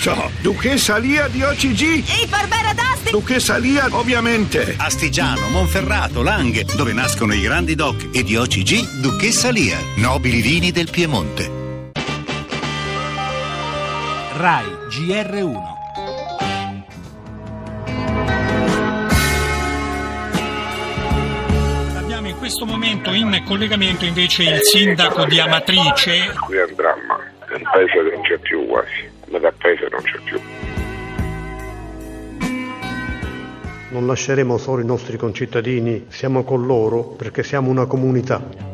certo! Duchessa Lia di OCG! E Barbera d'Asti! Duchessa Lia, ovviamente! Astigiano, Monferrato, Langhe, dove nascono i grandi doc e di OCG Duchessa Lia, nobili vini del Piemonte. RAI GR1 Abbiamo in questo momento in collegamento invece il sindaco di Amatrice. Qui è un dramma, il paese non c'è più quasi, Non lasceremo solo i nostri concittadini, siamo con loro perché siamo una comunità.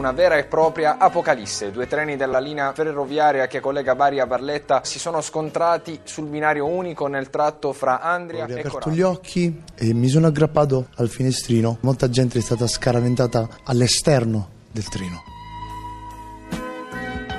una vera e propria apocalisse. Due treni della linea ferroviaria che collega Bari a Barletta si sono scontrati sul binario unico nel tratto fra Andria Ho e Corato. gli occhi e mi sono aggrappato al finestrino. Molta gente è stata scaraventata all'esterno del treno.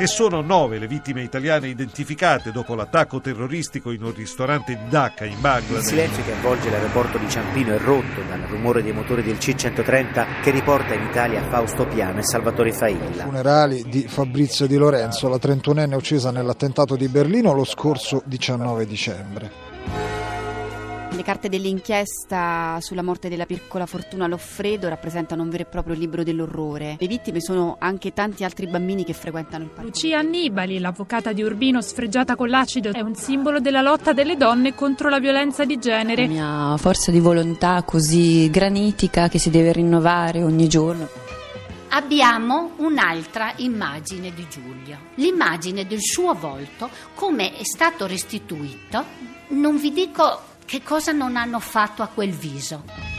E sono nove le vittime italiane identificate dopo l'attacco terroristico in un ristorante di Dhaka in Il Bangladesh. silenzio che avvolge l'aeroporto di Ciampino è rotto dal rumore dei motori del C-130 che riporta in Italia Fausto Piano e Salvatore Failla. Funerali di Fabrizio Di Lorenzo, la 31enne uccisa nell'attentato di Berlino lo scorso 19 dicembre. Le carte dell'inchiesta sulla morte della piccola Fortuna Loffredo rappresentano un vero e proprio libro dell'orrore. Le vittime sono anche tanti altri bambini che frequentano il parco. Lucia Annibali, l'avvocata di Urbino sfregiata con l'acido, è un simbolo della lotta delle donne contro la violenza di genere. La mia forza di volontà così granitica che si deve rinnovare ogni giorno. Abbiamo un'altra immagine di Giulio, l'immagine del suo volto come è stato restituito. Non vi dico che cosa non hanno fatto a quel viso.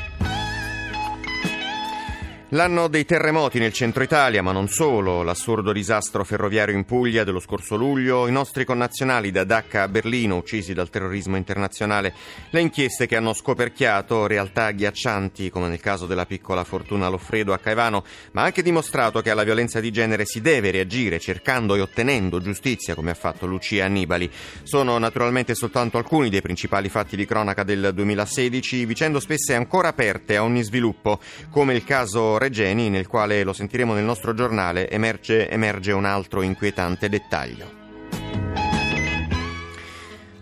L'anno dei terremoti nel centro Italia, ma non solo, l'assurdo disastro ferroviario in Puglia dello scorso luglio, i nostri connazionali da Dacca a Berlino uccisi dal terrorismo internazionale, le inchieste che hanno scoperchiato realtà agghiaccianti come nel caso della piccola Fortuna Loffredo a Caivano, ma anche dimostrato che alla violenza di genere si deve reagire cercando e ottenendo giustizia come ha fatto Lucia Annibali. Sono naturalmente soltanto alcuni dei principali fatti di cronaca del 2016, vicende spesse ancora aperte a ogni sviluppo, come il caso Regeni, nel quale lo sentiremo nel nostro giornale, emerge, emerge un altro inquietante dettaglio.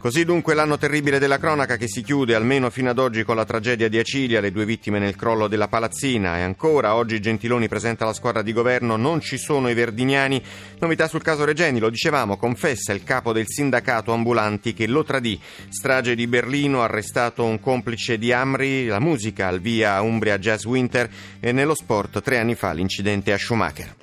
Così dunque l'anno terribile della cronaca che si chiude almeno fino ad oggi con la tragedia di Acilia, le due vittime nel crollo della palazzina e ancora oggi Gentiloni presenta la squadra di governo, non ci sono i verdiniani. Novità sul caso Regeni, lo dicevamo, confessa il capo del sindacato ambulanti che lo tradì. Strage di Berlino, arrestato un complice di Amri, la musica al via Umbria Jazz Winter e nello sport tre anni fa l'incidente a Schumacher.